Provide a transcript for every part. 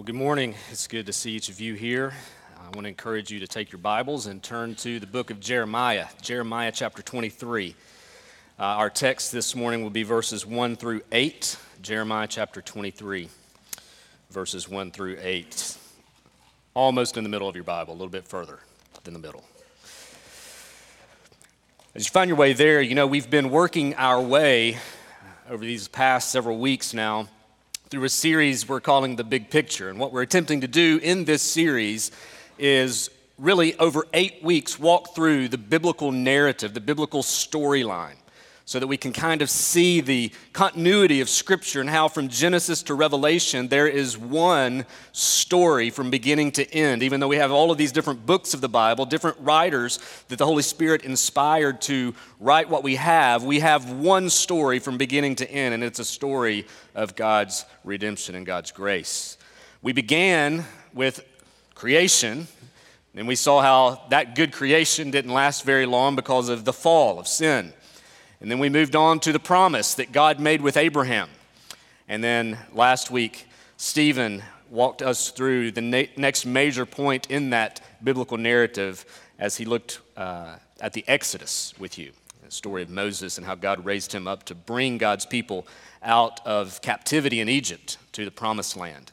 Well, good morning. It's good to see each of you here. I want to encourage you to take your Bibles and turn to the book of Jeremiah, Jeremiah chapter 23. Uh, our text this morning will be verses 1 through 8, Jeremiah chapter 23, verses 1 through 8. Almost in the middle of your Bible, a little bit further than the middle. As you find your way there, you know, we've been working our way over these past several weeks now through a series we're calling The Big Picture. And what we're attempting to do in this series is really over eight weeks walk through the biblical narrative, the biblical storyline, so that we can kind of see the continuity of Scripture and how from Genesis to Revelation there is one story from beginning to end. Even though we have all of these different books of the Bible, different writers that the Holy Spirit inspired to write what we have, we have one story from beginning to end, and it's a story of God's redemption and God's grace. We began with creation, and we saw how that good creation didn't last very long because of the fall of sin. And then we moved on to the promise that God made with Abraham. And then last week, Stephen walked us through the na- next major point in that biblical narrative as he looked uh, at the Exodus with you, the story of Moses and how God raised him up to bring God's people out of captivity in Egypt to the promised land.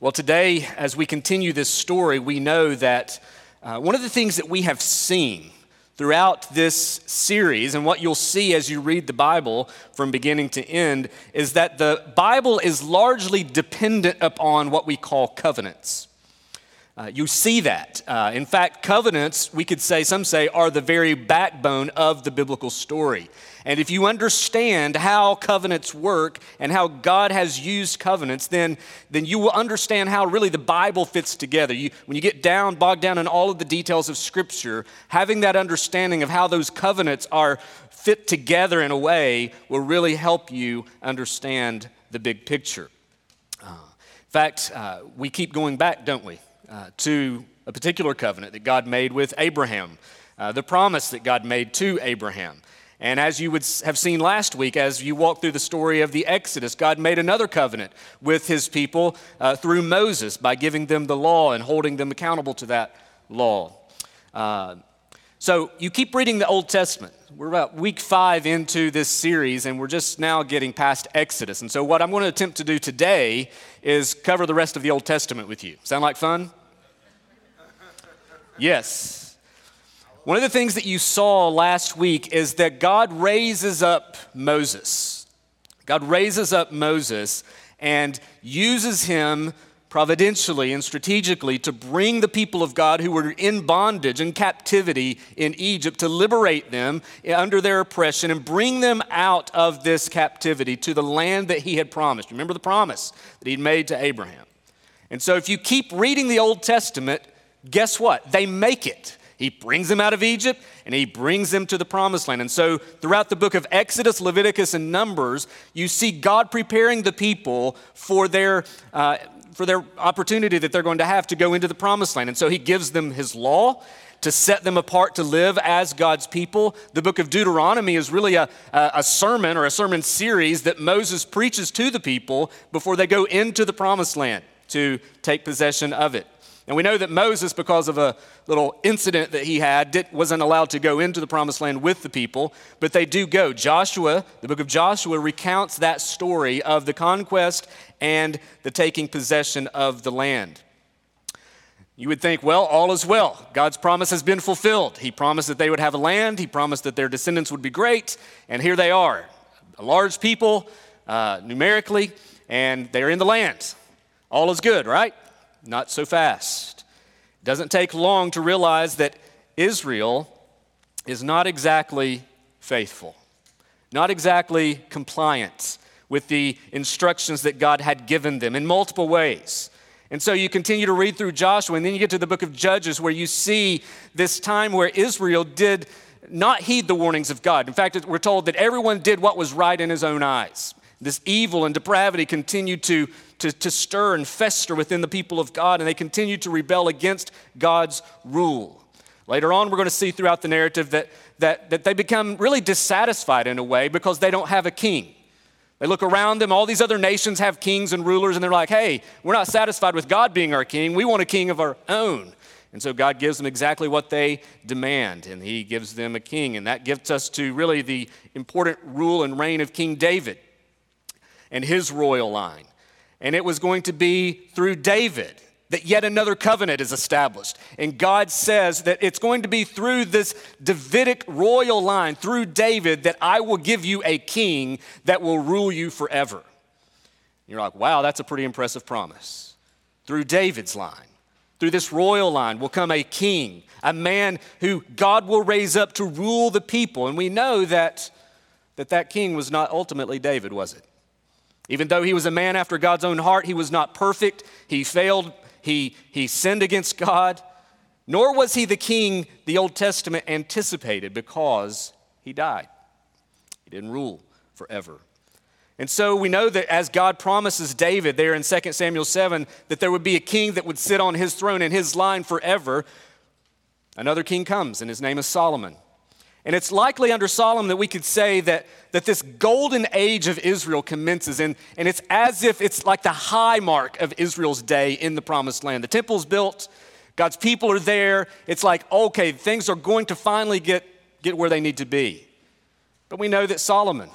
Well, today, as we continue this story, we know that uh, one of the things that we have seen throughout this series, and what you'll see as you read the Bible from beginning to end, is that the Bible is largely dependent upon what we call covenants. Uh, you see that. Uh, in fact, covenants, we could say, some say, are the very backbone of the biblical story. And if you understand how covenants work and how God has used covenants, then, then you will understand how really the Bible fits together. You, when you get down, bogged down in all of the details of Scripture, having that understanding of how those covenants are fit together in a way will really help you understand the big picture. Uh, in fact, uh, we keep going back, don't we? uh, to a particular covenant that God made with Abraham, uh, the promise that God made to Abraham. And as you would have seen last week, as you walk through the story of the Exodus, God made another covenant with his people uh, through Moses by giving them the law and holding them accountable to that law. Uh, so you keep reading the Old Testament. We're about week five into this series, and we're just now getting past Exodus. And so, what I'm going to attempt to do today is cover the rest of the Old Testament with you. Sound like fun? Yes. One of the things that you saw last week is that God raises up Moses. God raises up Moses and uses him providentially and strategically to bring the people of God who were in bondage and captivity in Egypt to liberate them under their oppression and bring them out of this captivity to the land that he had promised. Remember the promise that he'd made to Abraham. And so if you keep reading the Old Testament, guess what? They make it. He brings them out of Egypt and he brings them to the promised land. And so, throughout the book of Exodus, Leviticus, and Numbers, you see God preparing the people for their, uh, for their opportunity that they're going to have to go into the promised land. And so, he gives them his law to set them apart to live as God's people. The book of Deuteronomy is really a, a sermon or a sermon series that Moses preaches to the people before they go into the promised land to take possession of it. And we know that Moses, because of a little incident that he had, did, wasn't allowed to go into the promised land with the people, but they do go. Joshua, the book of Joshua, recounts that story of the conquest and the taking possession of the land. You would think, well, all is well. God's promise has been fulfilled. He promised that they would have a land, He promised that their descendants would be great, and here they are. A large people, uh, numerically, and they're in the land. All is good, right? Not so fast. It doesn't take long to realize that Israel is not exactly faithful, not exactly compliant with the instructions that God had given them in multiple ways. And so you continue to read through Joshua, and then you get to the book of Judges where you see this time where Israel did not heed the warnings of God. In fact, we're told that everyone did what was right in his own eyes. This evil and depravity continued to to, to stir and fester within the people of God, and they continued to rebel against God's rule. Later on, we're going to see throughout the narrative that, that, that they become really dissatisfied in a way because they don't have a king. They look around them, all these other nations have kings and rulers, and they're like, hey, we're not satisfied with God being our king. We want a king of our own. And so God gives them exactly what they demand, and He gives them a king. And that gets us to really the important rule and reign of King David and his royal line. And it was going to be through David that yet another covenant is established. And God says that it's going to be through this Davidic royal line, through David, that I will give you a king that will rule you forever. you're like, wow, that's a pretty impressive promise. Through David's line, through this royal line, will come a king, a man who God will raise up to rule the people. And we know that that, that king was not ultimately David, was it? Even though he was a man after God's own heart, he was not perfect. He failed he, he sinned against God, nor was he the king the Old Testament anticipated because he died. He didn't rule forever. And so we know that as God promises David there in 2 Samuel 7 that there would be a king that would sit on his throne in his line forever, another king comes, and his name is Solomon. And it's likely under Solomon that we could say that, that this golden age of Israel commences, and, and it's as if it's like the high mark of Israel's day in the promised land. The temple's built, God's people are there. It's like, okay, things are going to finally get, get where they need to be. But we know that Solomon,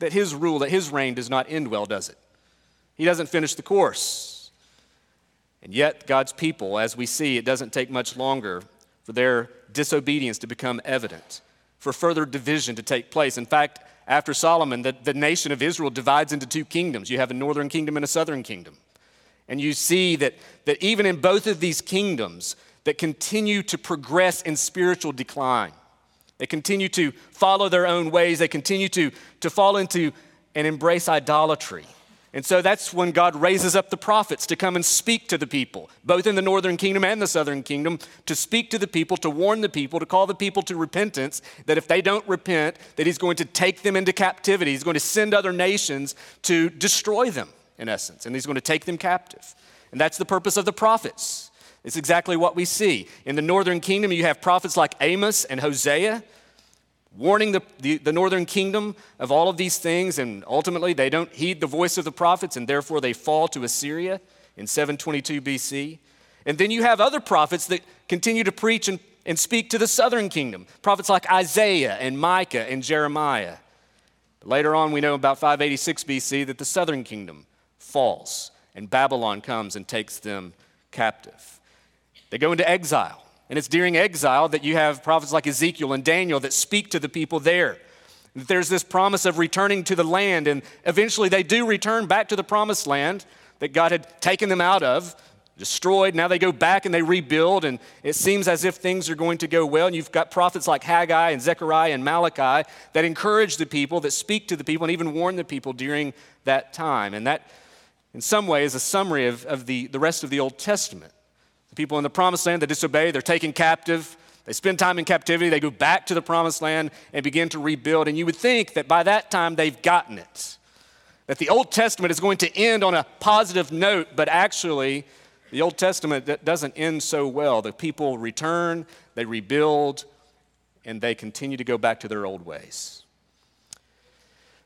that his rule, that his reign does not end well, does it? He doesn't finish the course. And yet, God's people, as we see, it doesn't take much longer for their disobedience to become evident for further division to take place. In fact, after Solomon, the, the nation of Israel divides into two kingdoms. You have a northern kingdom and a southern kingdom. And you see that, that even in both of these kingdoms, that continue to progress in spiritual decline. They continue to follow their own ways. They continue to, to fall into and embrace idolatry. And so that's when God raises up the prophets to come and speak to the people, both in the northern kingdom and the southern kingdom, to speak to the people, to warn the people, to call the people to repentance, that if they don't repent, that he's going to take them into captivity. He's going to send other nations to destroy them, in essence, and he's going to take them captive. And that's the purpose of the prophets. It's exactly what we see. In the northern kingdom, you have prophets like Amos and Hosea warning the, the, the, northern kingdom of all of these things, and ultimately they don't heed the voice of the prophets, and therefore they fall to Assyria in 722 BC. And then you have other prophets that continue to preach and, and speak to the southern kingdom, prophets like Isaiah and Micah and Jeremiah. Later on, we know about 586 BC that the southern kingdom falls, and Babylon comes and takes them captive. They go into exile. And it's during exile that you have prophets like Ezekiel and Daniel that speak to the people there. There's this promise of returning to the land, and eventually they do return back to the promised land that God had taken them out of, destroyed. Now they go back and they rebuild, and it seems as if things are going to go well. And you've got prophets like Haggai and Zechariah and Malachi that encourage the people, that speak to the people, and even warn the people during that time. And that, in some way, is a summary of, of the, the rest of the Old Testament. The people in the promised land, they disobey, they're taken captive. They spend time in captivity, they go back to the promised land and begin to rebuild. And you would think that by that time they've gotten it. That the Old Testament is going to end on a positive note, but actually, the Old Testament doesn't end so well. The people return, they rebuild, and they continue to go back to their old ways.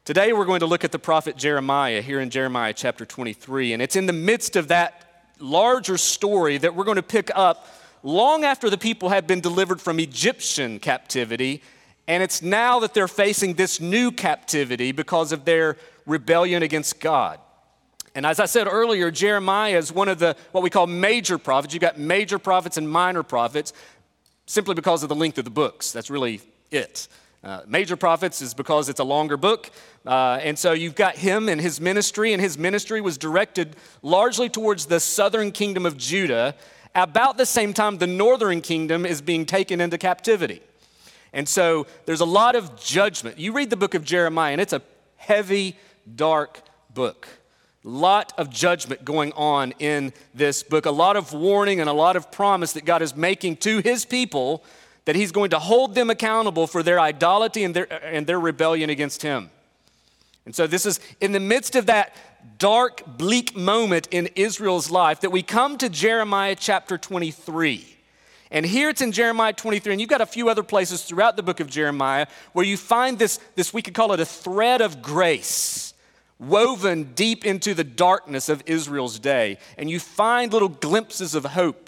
Today, we're going to look at the prophet Jeremiah here in Jeremiah chapter 23, and it's in the midst of that larger story that we're going to pick up long after the people have been delivered from Egyptian captivity. And it's now that they're facing this new captivity because of their rebellion against God. And as I said earlier, Jeremiah is one of the what we call major prophets. You've got major prophets and minor prophets simply because of the length of the books. That's really it. Uh, major prophets is because it's a longer book. Uh, and so you've got him and his ministry, and his ministry was directed largely towards the southern kingdom of Judah. About the same time, the northern kingdom is being taken into captivity. And so there's a lot of judgment. You read the book of Jeremiah, and it's a heavy, dark book. Lot of judgment going on in this book, a lot of warning and a lot of promise that God is making to his people that he's going to hold them accountable for their idolatry and their, and their rebellion against him. And so, this is in the midst of that dark, bleak moment in Israel's life that we come to Jeremiah chapter 23. And here it's in Jeremiah 23, and you've got a few other places throughout the book of Jeremiah where you find this, this we could call it a thread of grace, woven deep into the darkness of Israel's day. And you find little glimpses of hope,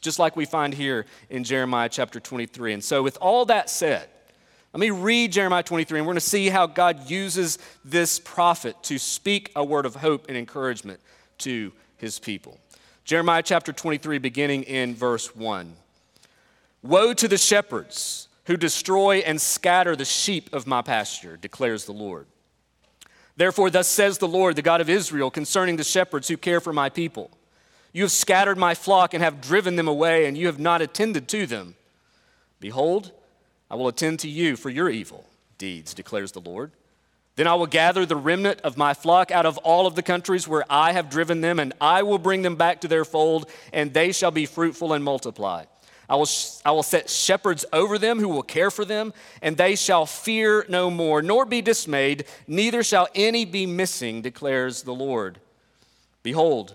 just like we find here in Jeremiah chapter 23. And so, with all that said, let me read Jeremiah 23, and we're going to see how God uses this prophet to speak a word of hope and encouragement to his people. Jeremiah chapter 23, beginning in verse 1. Woe to the shepherds who destroy and scatter the sheep of my pasture, declares the Lord. Therefore, thus says the Lord, the God of Israel, concerning the shepherds who care for my people You have scattered my flock and have driven them away, and you have not attended to them. Behold, I will attend to you for your evil deeds, declares the Lord. Then I will gather the remnant of my flock out of all of the countries where I have driven them, and I will bring them back to their fold, and they shall be fruitful and multiply. I will, I will set shepherds over them who will care for them, and they shall fear no more, nor be dismayed, neither shall any be missing, declares the Lord. Behold,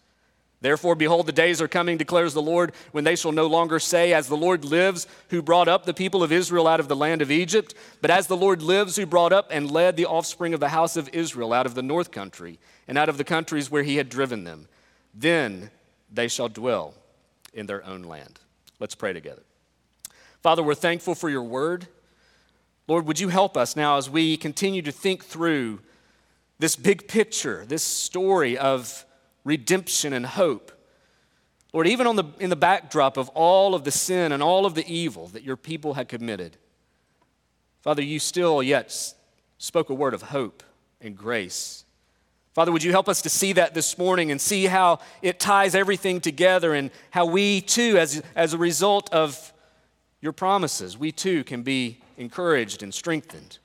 Therefore, behold, the days are coming, declares the Lord, when they shall no longer say, As the Lord lives, who brought up the people of Israel out of the land of Egypt, but as the Lord lives, who brought up and led the offspring of the house of Israel out of the north country and out of the countries where he had driven them. Then they shall dwell in their own land. Let's pray together. Father, we're thankful for your word. Lord, would you help us now as we continue to think through this big picture, this story of redemption and hope. Lord, even on the, in the backdrop of all of the sin and all of the evil that your people had committed, Father, you still yet spoke a word of hope and grace. Father, would you help us to see that this morning and see how it ties everything together and how we too, as, as a result of your promises, we too can be encouraged and strengthened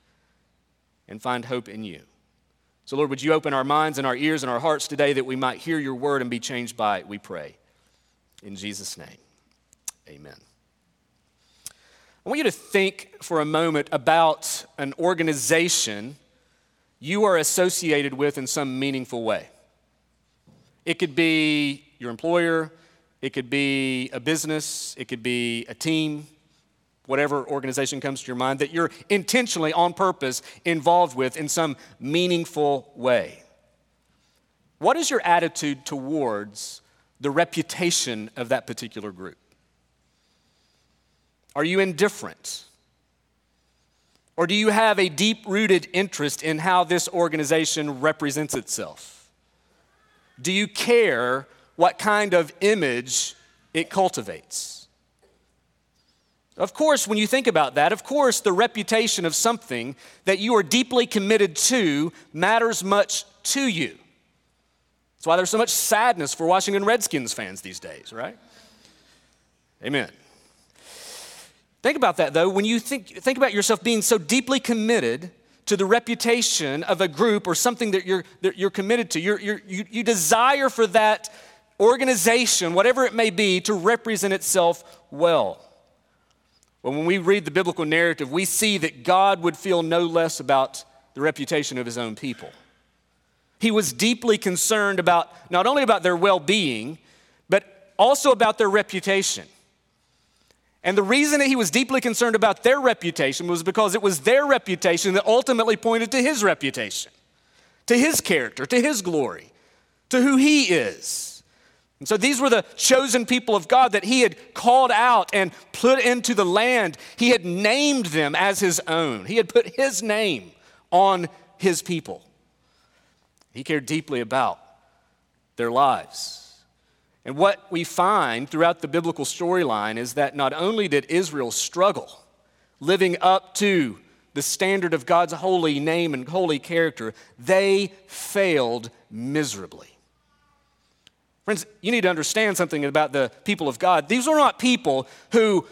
and find hope in you. So, Lord, would you open our minds and our ears and our hearts today that we might hear your word and be changed by it, we pray. In Jesus' name, amen. I want you to think for a moment about an organization you are associated with in some meaningful way. It could be your employer, it could be a business, it could be a team, whatever organization comes to your mind, that you're intentionally, on purpose, involved with in some meaningful way. What is your attitude towards the reputation of that particular group? Are you indifferent? Or do you have a deep rooted interest in how this organization represents itself? Do you care what kind of image it cultivates? Of course, when you think about that, of course, the reputation of something that you are deeply committed to matters much to you. That's why there's so much sadness for Washington Redskins fans these days, right? Amen. Think about that though. When you think, think about yourself being so deeply committed to the reputation of a group or something that you're, that you're committed to, you're, you're, you, you desire for that organization, whatever it may be, to represent itself well. But when we read the biblical narrative, we see that God would feel no less about the reputation of his own people. He was deeply concerned about not only about their well-being, but also about their reputation. And the reason that he was deeply concerned about their reputation was because it was their reputation that ultimately pointed to his reputation, to his character, to his glory, to who he is. And so these were the chosen people of God that he had called out and put into the land. He had named them as his own, he had put his name on his people. He cared deeply about their lives. And what we find throughout the biblical storyline is that not only did Israel struggle living up to the standard of God's holy name and holy character, they failed miserably. Friends, you need to understand something about the people of God. These were not people who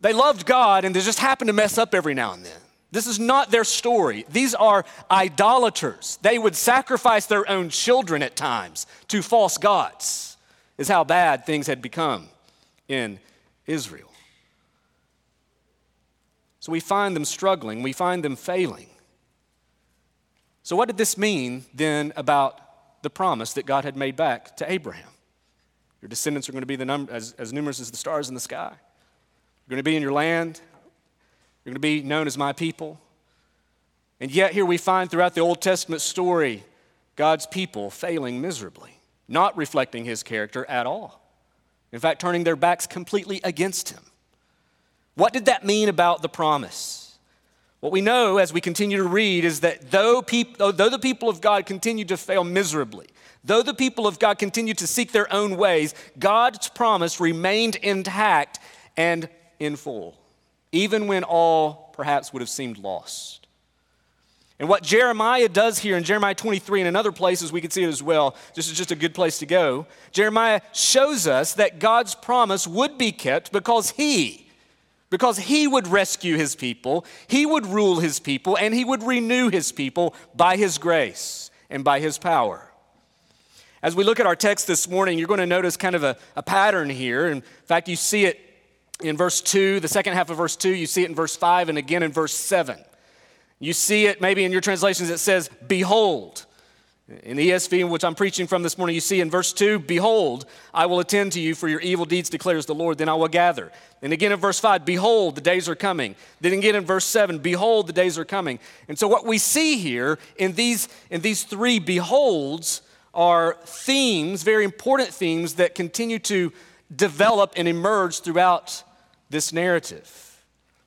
they loved God and they just happened to mess up every now and then. This is not their story. These are idolaters. They would sacrifice their own children at times to false gods, is how bad things had become in Israel. So we find them struggling, we find them failing. So, what did this mean then about the promise that God had made back to Abraham? Your descendants are going to be the num- as, as numerous as the stars in the sky. You're going to be in your land. You're going to be known as my people. And yet, here we find throughout the Old Testament story God's people failing miserably, not reflecting his character at all. In fact, turning their backs completely against him. What did that mean about the promise? What we know as we continue to read is that though, peop- though the people of God continue to fail miserably, though the people of God continue to seek their own ways, God's promise remained intact and in full, even when all perhaps would have seemed lost. And what Jeremiah does here in Jeremiah 23 and in other places we can see it as well, this is just a good place to go. Jeremiah shows us that God's promise would be kept because he, because he would rescue his people, he would rule his people, and he would renew his people by his grace and by his power. As we look at our text this morning, you're going to notice kind of a, a pattern here. In fact, you see it in verse 2, the second half of verse 2, you see it in verse 5, and again in verse 7. You see it maybe in your translations, it says, Behold. In the ESV, which I'm preaching from this morning, you see in verse 2, Behold, I will attend to you for your evil deeds, declares the Lord, then I will gather. And again in verse 5, Behold, the days are coming. Then again in verse 7, Behold, the days are coming. And so what we see here in these, in these three beholds are themes, very important themes that continue to develop and emerge throughout this narrative.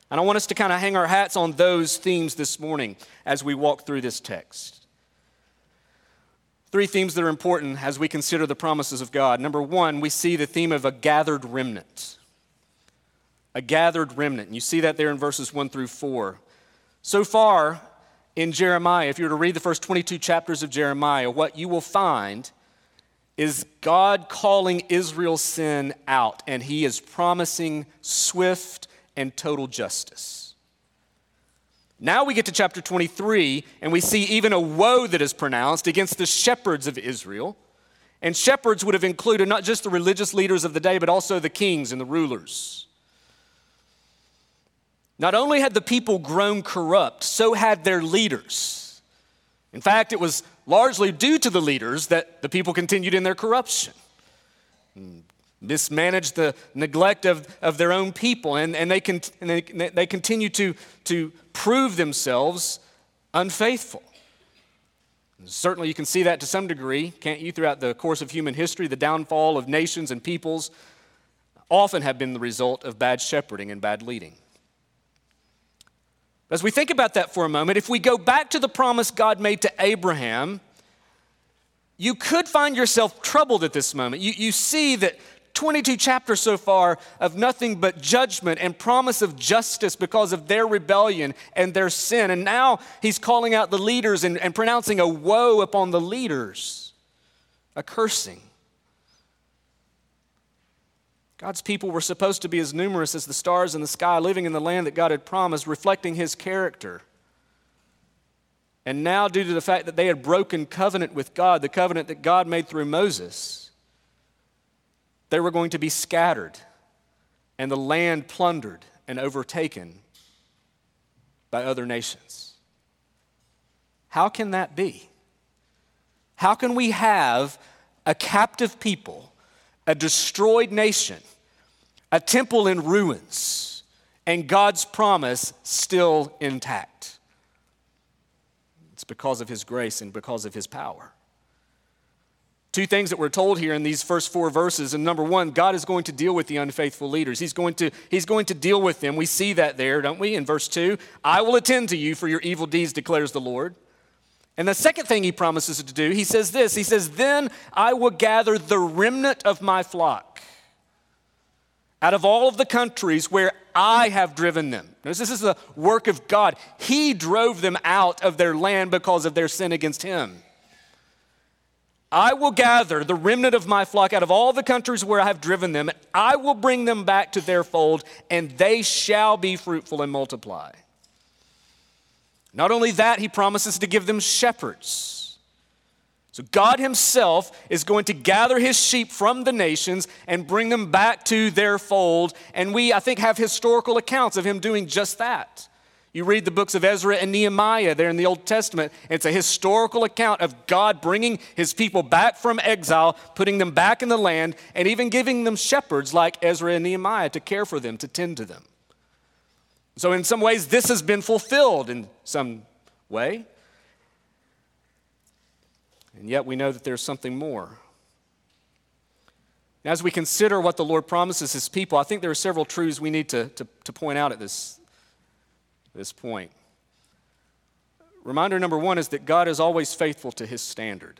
And I want us to kind of hang our hats on those themes this morning as we walk through this text. Three themes that are important as we consider the promises of God. Number one, we see the theme of a gathered remnant. A gathered remnant. You see that there in verses one through four. So far in Jeremiah, if you were to read the first 22 chapters of Jeremiah, what you will find is God calling Israel's sin out, and he is promising swift and total justice. Now we get to chapter 23, and we see even a woe that is pronounced against the shepherds of Israel. And shepherds would have included not just the religious leaders of the day, but also the kings and the rulers. Not only had the people grown corrupt, so had their leaders. In fact, it was largely due to the leaders that the people continued in their corruption mismanage the neglect of, of their own people, and, and, they, con- and they, they continue to, to prove themselves unfaithful. Certainly, you can see that to some degree, can't you, throughout the course of human history? The downfall of nations and peoples often have been the result of bad shepherding and bad leading. As we think about that for a moment, if we go back to the promise God made to Abraham, you could find yourself troubled at this moment. You, you see that 22 chapters so far of nothing but judgment and promise of justice because of their rebellion and their sin. And now he's calling out the leaders and, and pronouncing a woe upon the leaders, a cursing. God's people were supposed to be as numerous as the stars in the sky, living in the land that God had promised, reflecting his character. And now, due to the fact that they had broken covenant with God, the covenant that God made through Moses, they were going to be scattered and the land plundered and overtaken by other nations. How can that be? How can we have a captive people, a destroyed nation, a temple in ruins, and God's promise still intact? It's because of His grace and because of His power. Two things that we're told here in these first four verses. And number one, God is going to deal with the unfaithful leaders. He's going to, he's going to deal with them. We see that there, don't we? In verse two, I will attend to you for your evil deeds, declares the Lord. And the second thing he promises to do, he says this He says, Then I will gather the remnant of my flock out of all of the countries where I have driven them. Notice this is the work of God. He drove them out of their land because of their sin against him. I will gather the remnant of my flock out of all the countries where I have driven them, and I will bring them back to their fold, and they shall be fruitful and multiply. Not only that, he promises to give them shepherds So God Himself is going to gather His sheep from the nations and bring them back to their fold. And we, I think, have historical accounts of Him doing just that. You read the books of Ezra and Nehemiah there in the Old Testament. It's a historical account of God bringing his people back from exile, putting them back in the land, and even giving them shepherds like Ezra and Nehemiah to care for them, to tend to them. So, in some ways, this has been fulfilled in some way. And yet we know that there's something more. As we consider what the Lord promises his people, I think there are several truths we need to, to, to point out at this, this point. Reminder number one is that God is always faithful to his standard.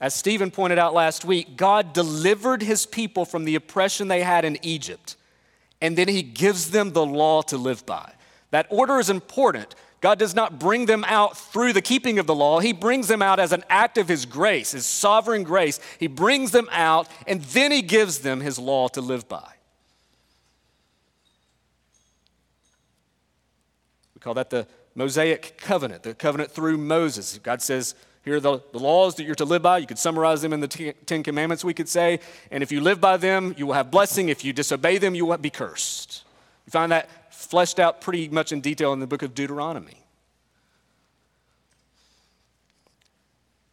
As Stephen pointed out last week, God delivered his people from the oppression they had in Egypt, and then he gives them the law to live by. That order is important God does not bring them out through the keeping of the law. He brings them out as an act of His grace, His sovereign grace. He brings them out, and then He gives them His law to live by. We call that the Mosaic covenant, the covenant through Moses. God says, here are the, the laws that you're to live by. You could summarize them in the Ten Commandments, we could say. And if you live by them, you will have blessing. If you disobey them, you will be cursed. You find that fleshed out pretty much in detail in the book of Deuteronomy.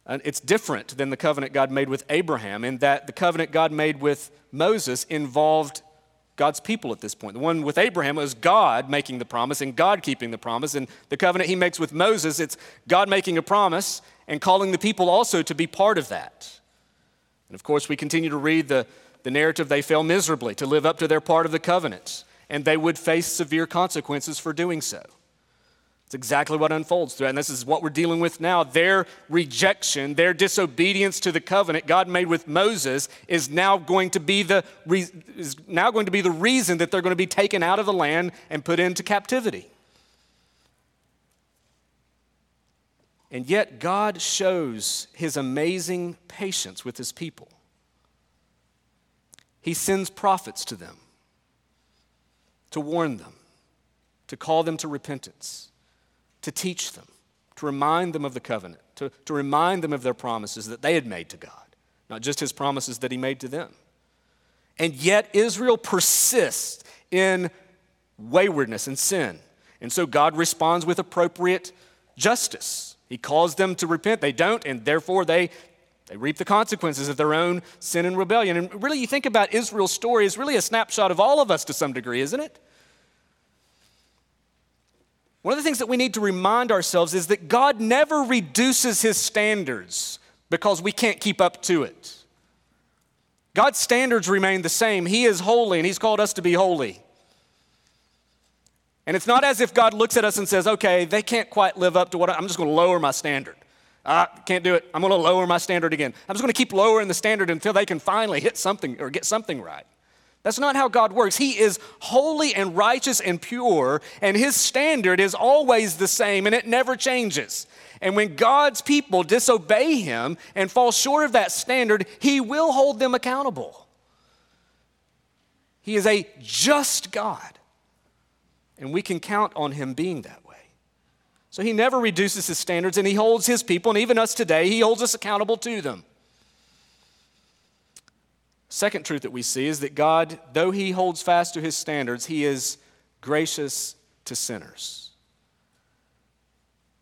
And it's different than the covenant God made with Abraham in that the covenant God made with Moses involved God's people at this point. The one with Abraham was God making the promise and God keeping the promise. And the covenant he makes with Moses, it's God making a promise and calling the people also to be part of that. And of course, we continue to read the, the narrative they fail miserably to live up to their part of the covenant and they would face severe consequences for doing so. It's exactly what unfolds through, and this is what we're dealing with now. Their rejection, their disobedience to the covenant God made with Moses is now going to be the is now going to be the reason that they're going to be taken out of the land and put into captivity. And yet God shows his amazing patience with his people. He sends prophets to them to warn them, to call them to repentance, to teach them, to remind them of the covenant, to, to remind them of their promises that they had made to God, not just his promises that he made to them. And yet, Israel persists in waywardness and sin. And so, God responds with appropriate justice. He calls them to repent. They don't, and therefore they they reap the consequences of their own sin and rebellion. And really, you think about Israel's story is really a snapshot of all of us to some degree, isn't it? One of the things that we need to remind ourselves is that God never reduces his standards because we can't keep up to it. God's standards remain the same. He is holy, and he's called us to be holy. And it's not as if God looks at us and says, okay, they can't quite live up to what I, I'm just going to lower my standard. I can't do it. I'm going to lower my standard again. I'm just going to keep lowering the standard until they can finally hit something or get something right. That's not how God works. He is holy and righteous and pure, and His standard is always the same and it never changes. And when God's people disobey Him and fall short of that standard, He will hold them accountable. He is a just God, and we can count on Him being that way. so he never reduces his standards and he holds his people, and even us today, he holds us accountable to them. Second truth that we see is that God, though he holds fast to his standards, he is gracious to sinners.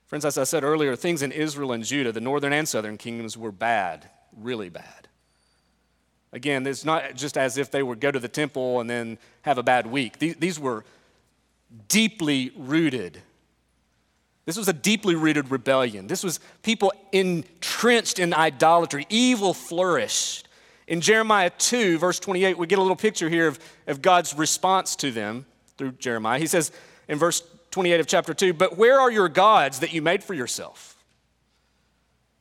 Friends, as I said earlier, things in Israel and Judah, the northern and southern kingdoms, were bad, really bad. Again, it's not just as if they would go to the temple and then have a bad week. These, were deeply rooted this was a deeply rooted rebellion. This was people entrenched in idolatry. Evil flourished. In Jeremiah 2, verse 28, we get a little picture here of, of God's response to them through Jeremiah. He says in verse 28 of chapter 2, But where are your gods that you made for yourself?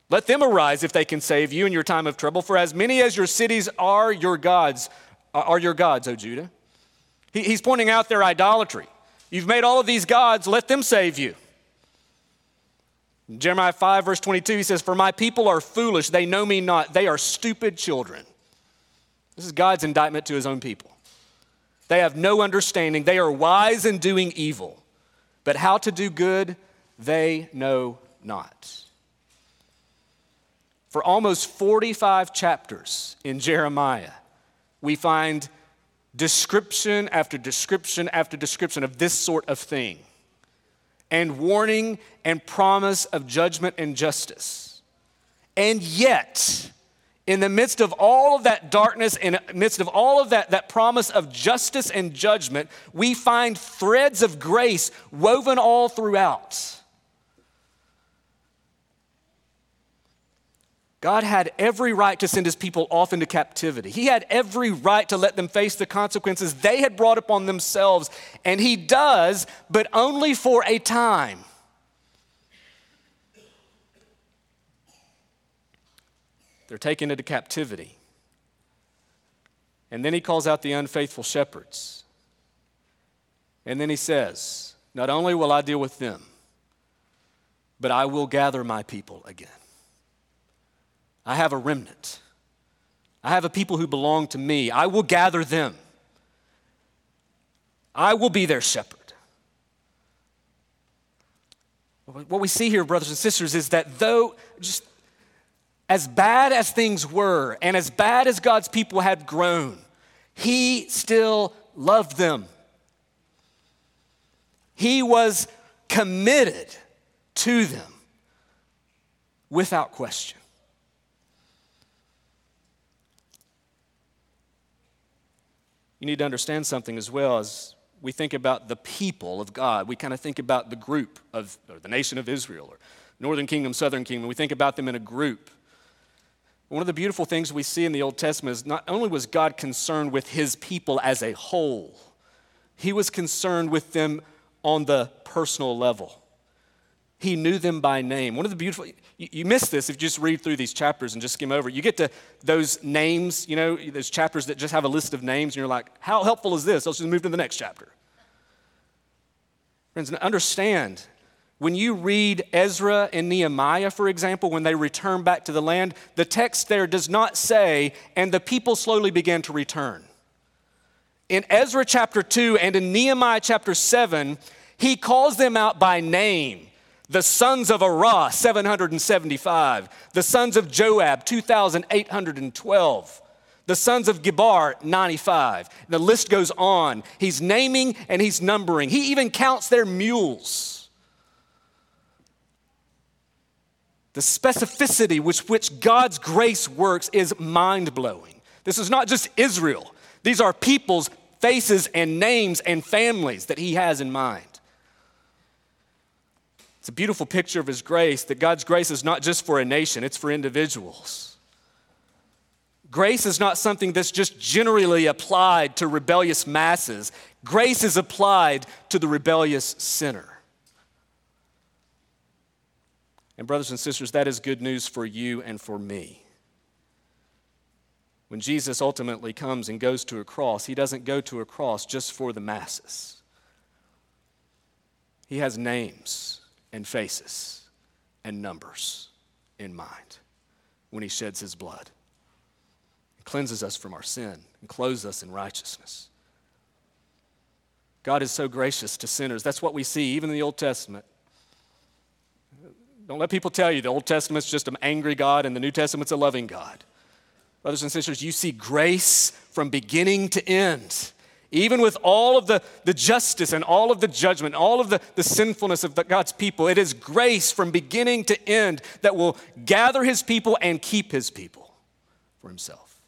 Let them arise if they can save you in your time of trouble, for as many as your cities are your gods, uh, are your gods, O Judah. He, he's pointing out their idolatry. You've made all of these gods, let them save you. Jeremiah 5, verse 22, he says, For my people are foolish, they know me not, they are stupid children. This is God's indictment to his own people. They have no understanding, they are wise in doing evil, but how to do good, they know not. For almost 45 chapters in Jeremiah, we find description after description after description of this sort of thing, and warning and promise of judgment and justice. And yet, in the midst of all of that darkness, in the midst of all of that, that promise of justice and judgment, we find threads of grace woven all throughout. God had every right to send his people off into captivity. He had every right to let them face the consequences they had brought upon themselves, and he does, but only for a time. They're taken into captivity. And then he calls out the unfaithful shepherds. And then he says, Not only will I deal with them, but I will gather my people again. I have a remnant. I have a people who belong to me. I will gather them. I will be their shepherd. What we see here, brothers and sisters, is that though just as bad as things were and as bad as God's people had grown, He still loved them. He was committed to them without question. you need to understand something as well as we think about the people of God. We kind of think about the group of or the nation of Israel or northern kingdom, southern kingdom. We think about them in a group. One of the beautiful things we see in the Old Testament is not only was God concerned with his people as a whole, he was concerned with them on the personal level. He knew them by name. One of the beautiful, you, miss this if you just read through these chapters and just skim over. You get to those names, you know, those chapters that just have a list of names, and you're like, how helpful is this? Let's just move to the next chapter. Friends, understand when you read Ezra and Nehemiah, for example, when they return back to the land, the text there does not say, and the people slowly began to return. In Ezra chapter 2 and in Nehemiah chapter 7, he calls them out by name. The sons of Arah, 775. The sons of Joab, 2,812. The sons of Gibbar, 95. The list goes on. He's naming and he's numbering. He even counts their mules. The specificity with which God's grace works is mind blowing. This is not just Israel, these are people's faces and names and families that he has in mind. It's a beautiful picture of His grace that God's grace is not just for a nation, it's for individuals. Grace is not something that's just generally applied to rebellious masses, grace is applied to the rebellious sinner. And, brothers and sisters, that is good news for you and for me. When Jesus ultimately comes and goes to a cross, he doesn't go to a cross just for the masses. He has names and faces and numbers in mind when he sheds his blood. He cleanses us from our sin and clothes us in righteousness. God is so gracious to sinners. That's what we see even in the Old Testament. Don't let people tell you the Old Testament's just an angry God and the New Testament's a loving God. Brothers and sisters, you see grace from beginning to end. Even with all of the, the justice and all of the judgment, all of the, the sinfulness of the, God's people, it is grace from beginning to end that will gather his people and keep his people for himself.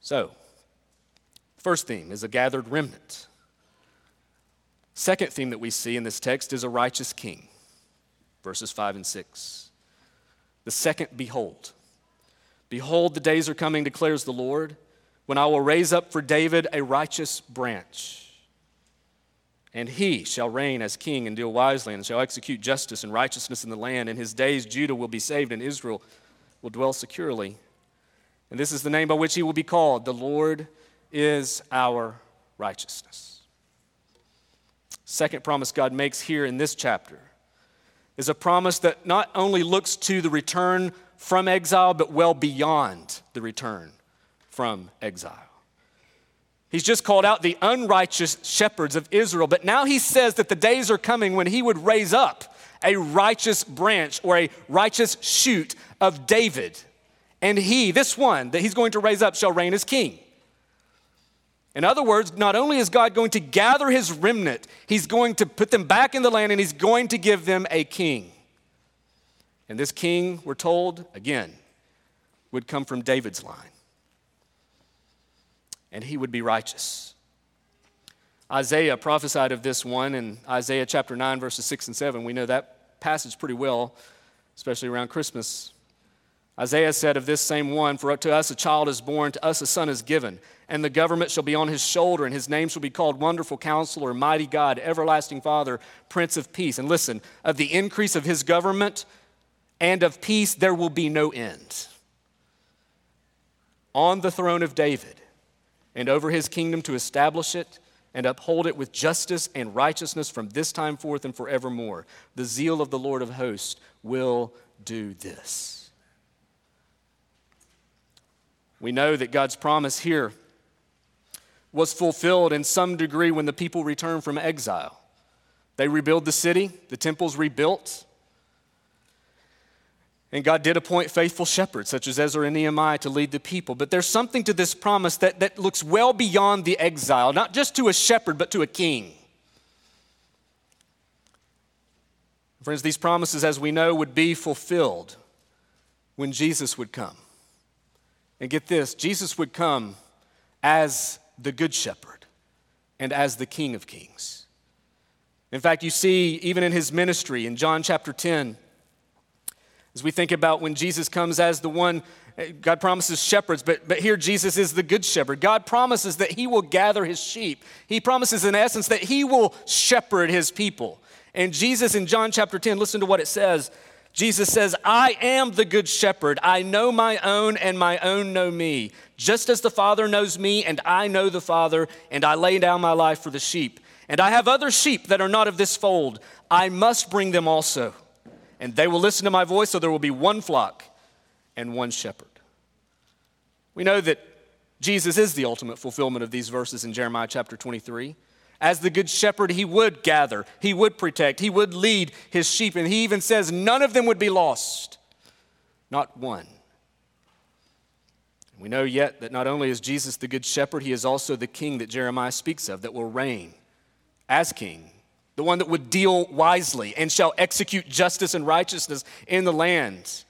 So, first theme is a gathered remnant. Second theme that we see in this text is a righteous king, verses 5 and 6. The second, behold. Behold, the days are coming, declares the Lord when I will raise up for David a righteous branch. And he shall reign as king and deal wisely and shall execute justice and righteousness in the land. In his days, Judah will be saved and Israel will dwell securely. And this is the name by which he will be called The Lord is our righteousness. Second promise God makes here in this chapter is a promise that not only looks to the return from exile, but well beyond the return from exile. He's just called out the unrighteous shepherds of Israel, but now he says that the days are coming when he would raise up a righteous branch or a righteous shoot of David. And he, this one that he's going to raise up, shall reign as king. In other words, not only is God going to gather his remnant, he's going to put them back in the land and he's going to give them a king. And this king, we're told, again, would come from David's line. And he would be righteous. Isaiah prophesied of this one in Isaiah chapter 9, verses 6 and 7. We know that passage pretty well, especially around Christmas. Isaiah said of this same one, For to us a child is born, to us a son is given, and the government shall be on his shoulder, and his name shall be called Wonderful Counselor, Mighty God, Everlasting Father, Prince of Peace. And listen, of the increase of his government and of peace there will be no end. On the throne of David and over his kingdom to establish it and uphold it with justice and righteousness from this time forth and forevermore. The zeal of the Lord of hosts will do this. We know that God's promise here was fulfilled in some degree when the people returned from exile. They rebuild the city, the temple's rebuilt. And God did appoint faithful shepherds, such as Ezra and Nehemiah, to lead the people. But there's something to this promise that, that looks well beyond the exile, not just to a shepherd, but to a king. Friends, these promises, as we know, would be fulfilled when Jesus would come. And get this Jesus would come as the Good Shepherd and as the King of Kings. In fact, you see, even in his ministry in John chapter 10, as we think about when Jesus comes as the one, God promises shepherds, but, but here Jesus is the good shepherd. God promises that he will gather his sheep. He promises, in essence, that he will shepherd his people. And Jesus in John chapter 10, listen to what it says. Jesus says, I am the good shepherd. I know my own, and my own know me. Just as the Father knows me, and I know the Father, and I lay down my life for the sheep. And I have other sheep that are not of this fold. I must bring them also and they will listen to my voice, so there will be one flock and one shepherd. We know that Jesus is the ultimate fulfillment of these verses in Jeremiah chapter 23. As the good shepherd, he would gather, he would protect, he would lead his sheep, and he even says none of them would be lost, not one. We know yet that not only is Jesus the good shepherd, he is also the king that Jeremiah speaks of that will reign as king the one that would deal wisely and shall execute justice and righteousness in the land,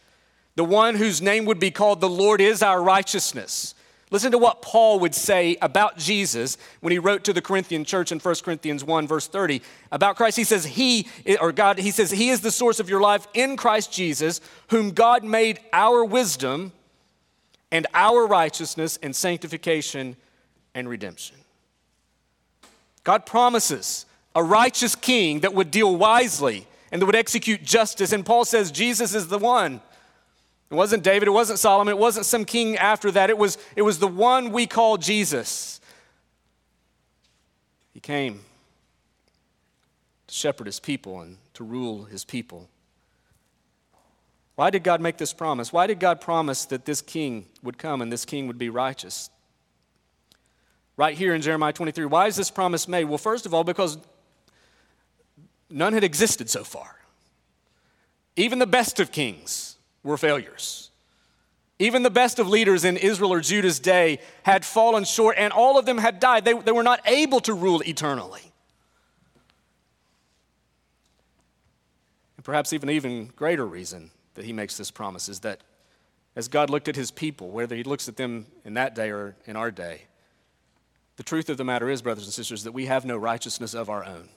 the one whose name would be called the Lord is our righteousness. Listen to what Paul would say about Jesus when he wrote to the Corinthian church in 1 Corinthians 1, verse 30. About Christ, he says, He, or God, he says, He is the source of your life in Christ Jesus, whom God made our wisdom and our righteousness and sanctification and redemption. God promises a righteous king that would deal wisely and that would execute justice. And Paul says Jesus is the one. It wasn't David, it wasn't Solomon, it wasn't some king after that. It was, it was the one we call Jesus. He came to shepherd his people and to rule his people. Why did God make this promise? Why did God promise that this king would come and this king would be righteous? Right here in Jeremiah 23, why is this promise made? Well, first of all, because none had existed so far. Even the best of kings were failures. Even the best of leaders in Israel or Judah's day had fallen short, and all of them had died. They, they were not able to rule eternally. And perhaps even even greater reason that he makes this promise is that as God looked at his people, whether he looks at them in that day or in our day, the truth of the matter is, brothers and sisters, that we have no righteousness of our own.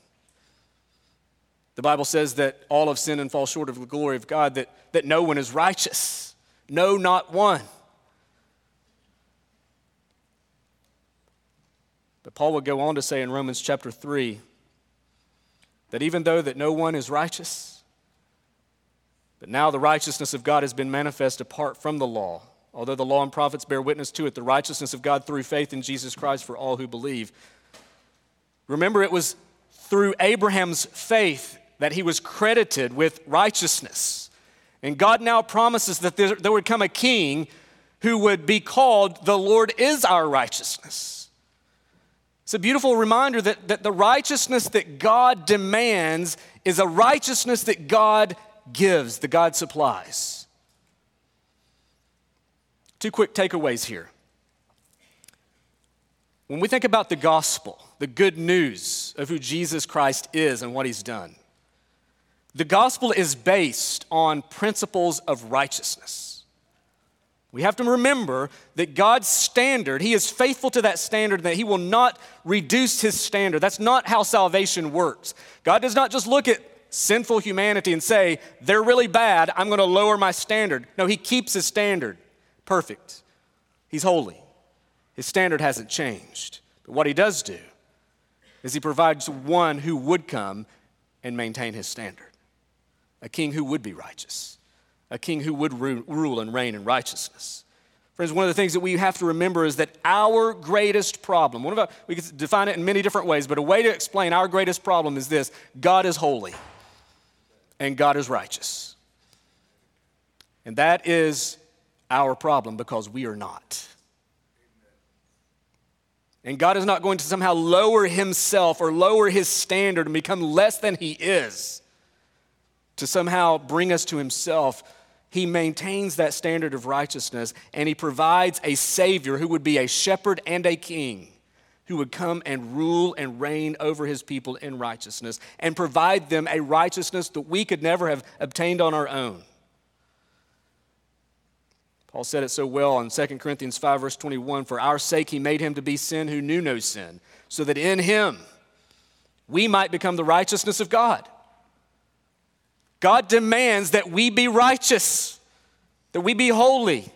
The Bible says that all have sinned and fall short of the glory of God, that, that no one is righteous. No, not one. But Paul would go on to say in Romans chapter 3 that even though that no one is righteous, but now the righteousness of God has been manifest apart from the law. Although the law and prophets bear witness to it, the righteousness of God through faith in Jesus Christ for all who believe. Remember, it was through Abraham's faith that he was credited with righteousness. And God now promises that there, there would come a king who would be called the Lord is our righteousness. It's a beautiful reminder that, that the righteousness that God demands is a righteousness that God gives, that God supplies. Two quick takeaways here. When we think about the gospel, the good news of who Jesus Christ is and what he's done, the gospel is based on principles of righteousness. We have to remember that God's standard, He is faithful to that standard, that He will not reduce His standard. That's not how salvation works. God does not just look at sinful humanity and say, they're really bad, I'm going to lower my standard. No, He keeps His standard perfect. He's holy. His standard hasn't changed. But what He does do is He provides one who would come and maintain His standard a king who would be righteous, a king who would rule and reign in righteousness. Friends, one of the things that we have to remember is that our greatest problem, one of our, we can define it in many different ways, but a way to explain our greatest problem is this God is holy and God is righteous. And that is our problem because we are not. And God is not going to somehow lower himself or lower his standard and become less than he is to somehow bring us to himself, he maintains that standard of righteousness and he provides a savior who would be a shepherd and a king who would come and rule and reign over his people in righteousness and provide them a righteousness that we could never have obtained on our own. Paul said it so well in 2 Corinthians 5, verse 21 For our sake he made him to be sin who knew no sin, so that in him we might become the righteousness of God. God demands that we be righteous, that we be holy,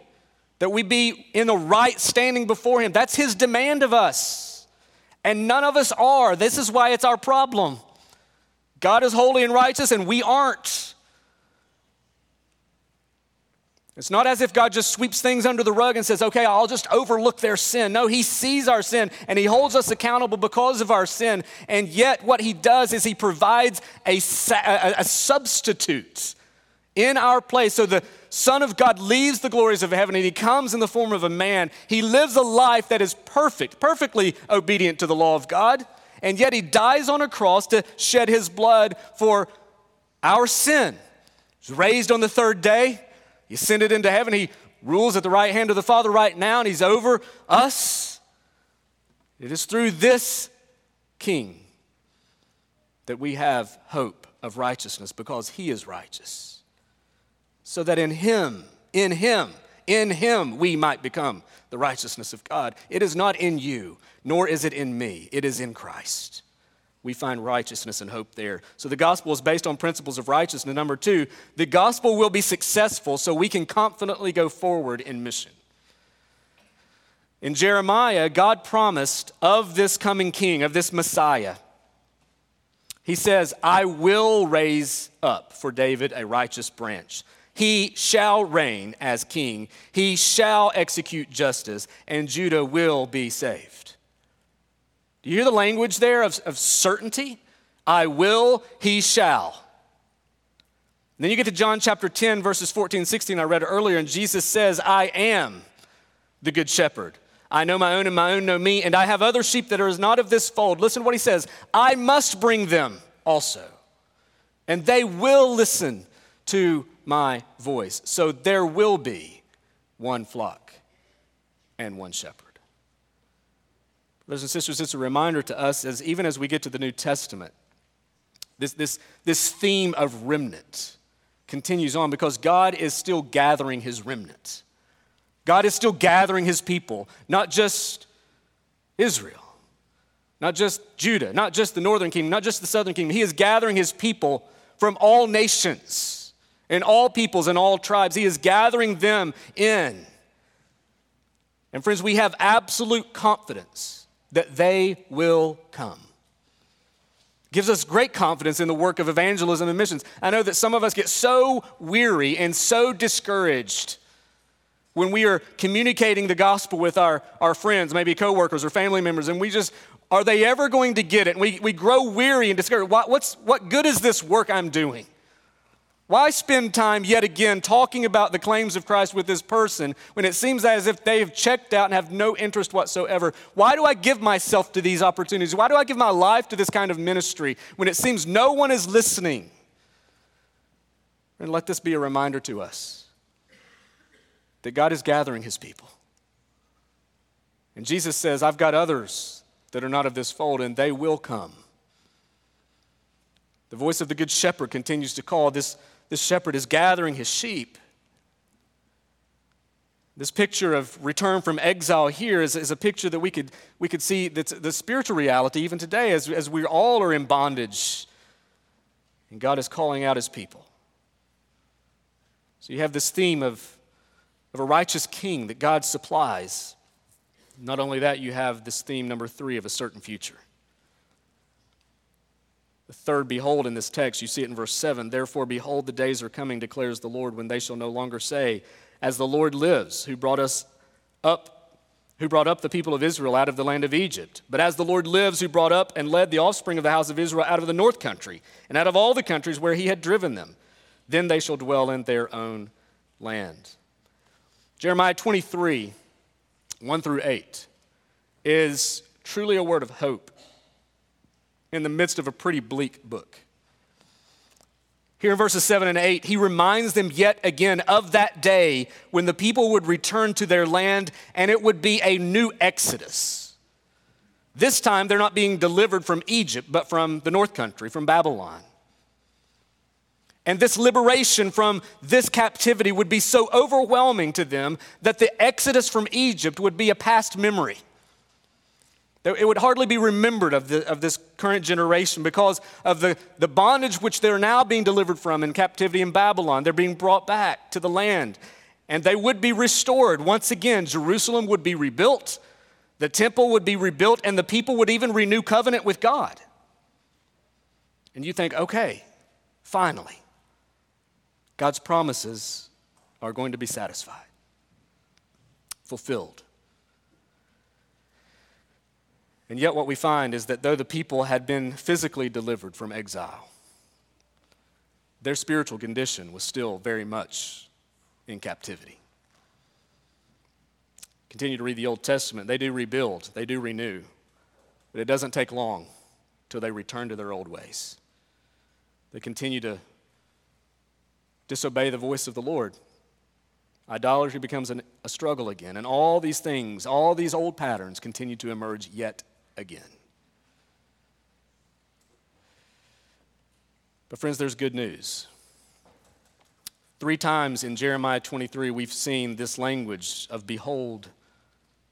that we be in the right standing before Him. That's His demand of us. And none of us are. This is why it's our problem. God is holy and righteous, and we aren't. It's not as if God just sweeps things under the rug and says, okay, I'll just overlook their sin. No, He sees our sin and He holds us accountable because of our sin. And yet, what He does is He provides a, a, a substitute in our place. So the Son of God leaves the glories of heaven and He comes in the form of a man. He lives a life that is perfect, perfectly obedient to the law of God. And yet, He dies on a cross to shed His blood for our sin. He's raised on the third day he ascended into heaven. He rules at the right hand of the Father right now, and He's over us. It is through this King that we have hope of righteousness because He is righteous. So that in Him, in Him, in Him, we might become the righteousness of God. It is not in you, nor is it in me, it is in Christ we find righteousness and hope there. So the gospel is based on principles of righteousness. Number two, the gospel will be successful so we can confidently go forward in mission. In Jeremiah, God promised of this coming king, of this Messiah, he says, I will raise up for David a righteous branch. He shall reign as king. He shall execute justice, and Judah will be saved. Do you hear the language there of, of certainty? I will, he shall. then you get to John chapter 10, verses 14 and 16, I read earlier, and Jesus says, I am the good shepherd. I know my own, and my own know me, and I have other sheep that are not of this fold. Listen to what he says I must bring them also, and they will listen to my voice. So there will be one flock and one shepherd. Brothers and sisters, it's a reminder to us as even as we get to the New Testament, this, this, this theme of remnant continues on because God is still gathering his remnant. God is still gathering his people, not just Israel, not just Judah, not just the northern kingdom, not just the southern kingdom. He is gathering his people from all nations and all peoples and all tribes. He is gathering them in. And friends, we have absolute confidence that they will come. Gives us great confidence in the work of evangelism and missions. I know that some of us get so weary and so discouraged when we are communicating the gospel with our, our friends, maybe coworkers or family members, and we just, are they ever going to get it? And we, we grow weary and discouraged. What, what's, what good is this work I'm doing? Why spend time yet again talking about the claims of Christ with this person when it seems as if they have checked out and have no interest whatsoever? Why do I give myself to these opportunities? Why do I give my life to this kind of ministry when it seems no one is listening? And let this be a reminder to us that God is gathering his people. And Jesus says, I've got others that are not of this fold, and they will come. The voice of the Good Shepherd continues to call this this shepherd is gathering his sheep. This picture of return from exile here is, is a picture that we could, we could see that's the spiritual reality even today as, as we all are in bondage. And God is calling out his people. So you have this theme of, of a righteous king that God supplies. Not only that, you have this theme, number three, of a certain future. The third behold in this text, you see it in verse 7 Therefore, behold, the days are coming, declares the Lord, when they shall no longer say, As the Lord lives, who brought us up. Who brought up the people of Israel out of the land of Egypt? But as the Lord lives, who brought up and led the offspring of the house of Israel out of the north country, and out of all the countries where he had driven them, then they shall dwell in their own land. Jeremiah 23, 1 through 8, is truly a word of hope in the midst of a pretty bleak book. Here in verses 7 and 8, he reminds them yet again of that day when the people would return to their land and it would be a new exodus. This time, they're not being delivered from Egypt, but from the north country, from Babylon. And this liberation from this captivity would be so overwhelming to them that the exodus from Egypt would be a past memory. It would hardly be remembered of, the, of this current generation because of the, the bondage which they're now being delivered from in captivity in Babylon. They're being brought back to the land and they would be restored. Once again, Jerusalem would be rebuilt, the temple would be rebuilt, and the people would even renew covenant with God. And you think, okay, finally, God's promises are going to be satisfied, fulfilled. And yet, what we find is that though the people had been physically delivered from exile, their spiritual condition was still very much in captivity. Continue to read the Old Testament. They do rebuild, they do renew, but it doesn't take long till they return to their old ways. They continue to disobey the voice of the Lord. Idolatry becomes an, a struggle again, and all these things, all these old patterns continue to emerge yet again. But, friends, there's good news. Three times in Jeremiah 23, we've seen this language of, Behold,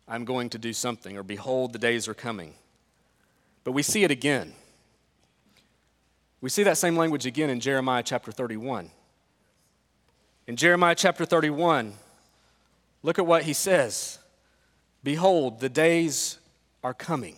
I'm going to do something, or Behold, the days are coming. But we see it again. We see that same language again in Jeremiah chapter 31. In Jeremiah chapter 31, look at what he says Behold, the days are coming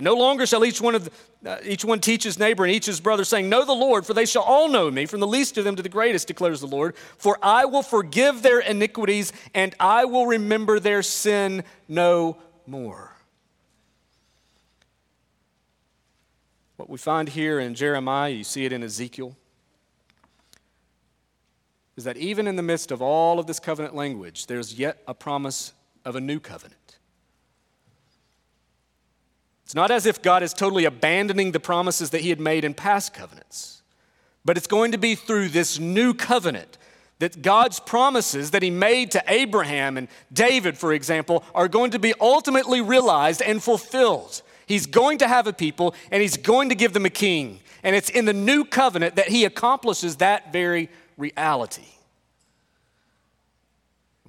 And no longer shall each one, of uh, each one teach his neighbor and each his brother, saying, Know the Lord, for they shall all know me, from the least of them to the greatest, declares the Lord. For I will forgive their iniquities, and I will remember their sin no more. What we find here in Jeremiah, you see it in Ezekiel, is that even in the midst of all of this covenant language, there's yet a promise of a new covenant. It's not as if God is totally abandoning the promises that he had made in past covenants, but it's going to be through this new covenant that God's promises that he made to Abraham and David, for example, are going to be ultimately realized and fulfilled. He's going to have a people and he's going to give them a king. And it's in the new covenant that he accomplishes that very reality.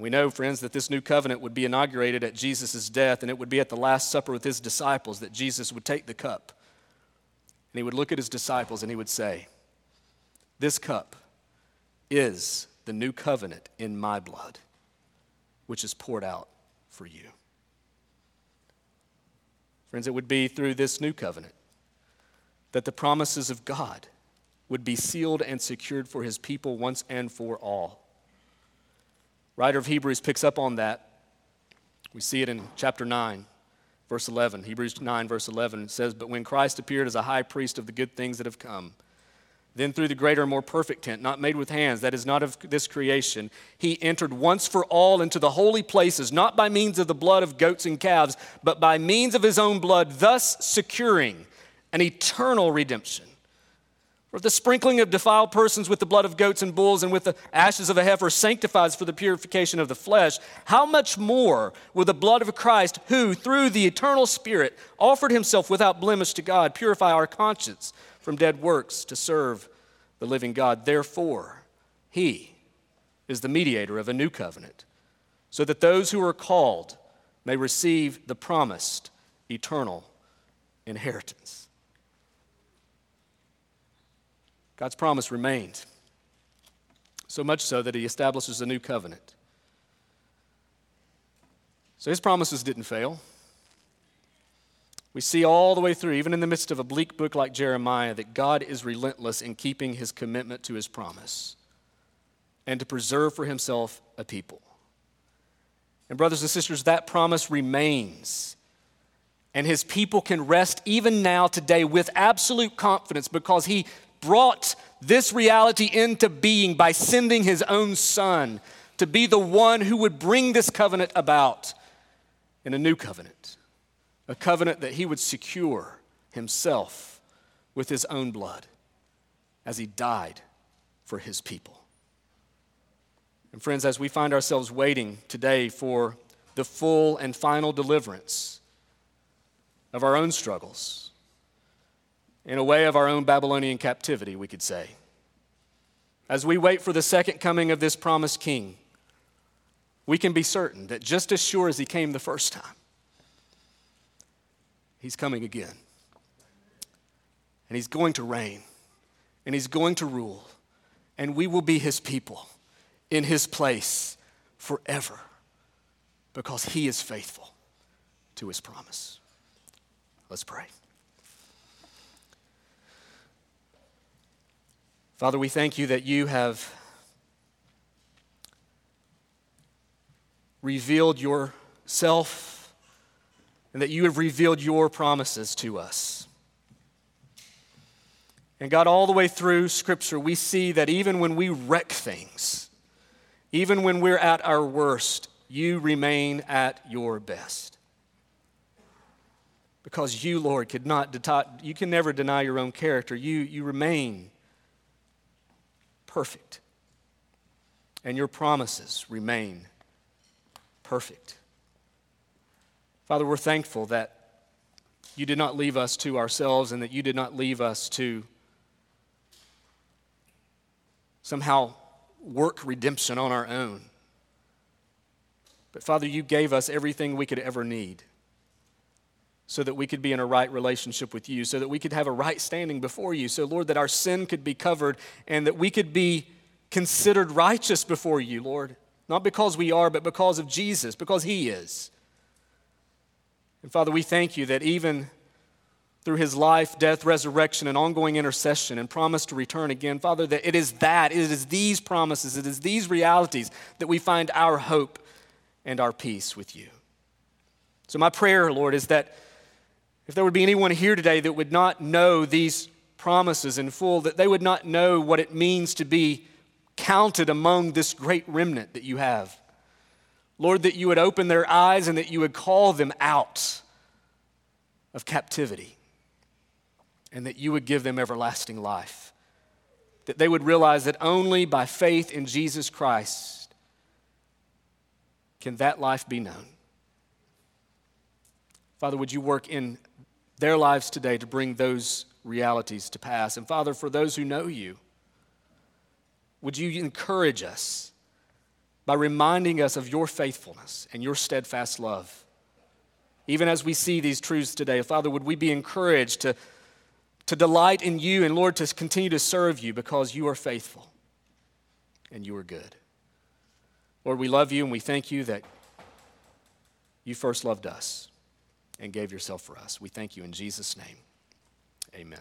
We know, friends, that this new covenant would be inaugurated at Jesus' death, and it would be at the Last Supper with his disciples that Jesus would take the cup. And he would look at his disciples and he would say, This cup is the new covenant in my blood, which is poured out for you. Friends, it would be through this new covenant that the promises of God would be sealed and secured for his people once and for all. Writer of Hebrews picks up on that. We see it in chapter 9, verse 11. Hebrews 9, verse 11 says, But when Christ appeared as a high priest of the good things that have come, then through the greater and more perfect tent, not made with hands, that is not of this creation, he entered once for all into the holy places, not by means of the blood of goats and calves, but by means of his own blood, thus securing an eternal redemption. For the sprinkling of defiled persons with the blood of goats and bulls and with the ashes of a heifer sanctifies for the purification of the flesh, how much more will the blood of Christ, who through the eternal Spirit offered himself without blemish to God, purify our conscience? from dead works to serve the living God. Therefore, he is the mediator of a new covenant, so that those who are called may receive the promised eternal inheritance. God's promise remained, so much so that he establishes a new covenant. So his promises didn't fail. We see all the way through, even in the midst of a bleak book like Jeremiah, that God is relentless in keeping his commitment to his promise and to preserve for himself a people. And, brothers and sisters, that promise remains. And his people can rest even now, today, with absolute confidence because he brought this reality into being by sending his own son to be the one who would bring this covenant about in a new covenant a covenant that he would secure himself with his own blood as he died for his people. And, friends, as we find ourselves waiting today for the full and final deliverance of our own struggles, in a way of our own Babylonian captivity, we could say, as we wait for the second coming of this promised king, we can be certain that just as sure as he came the first time, He's coming again. And He's going to reign. And He's going to rule. And we will be His people in His place forever because He is faithful to His promise. Let's pray. Father, we thank you that you have revealed yourself and that you have revealed your promises to us. And God, all the way through Scripture, we see that even when we wreck things, even when we're at our worst, you remain at your best. Because you, Lord, could not deny, you can never deny your own character. You, you remain perfect. And your promises remain perfect. Father, we're thankful that you did not leave us to ourselves and that you did not leave us to somehow work redemption on our own. But Father, you gave us everything we could ever need so that we could be in a right relationship with you, so that we could have a right standing before you. So, Lord, that our sin could be covered and that we could be considered righteous before you, Lord. Not because we are, but because of Jesus, because He is. And Father, we thank you that even through his life, death, resurrection, and ongoing intercession and promise to return again, Father, that it is that, it is these promises, it is these realities that we find our hope and our peace with you. So, my prayer, Lord, is that if there would be anyone here today that would not know these promises in full, that they would not know what it means to be counted among this great remnant that you have. Lord, that you would open their eyes and that you would call them out of captivity and that you would give them everlasting life. That they would realize that only by faith in Jesus Christ can that life be known. Father, would you work in their lives today to bring those realities to pass? And Father, for those who know you, would you encourage us? by reminding us of your faithfulness and your steadfast love. Even as we see these truths today, Father, would we be encouraged to, to delight in you and, Lord, to continue to serve you because you are faithful and you are good. Lord, we love you and we thank you that you first loved us and gave yourself for us. We thank you in Jesus' name. Amen.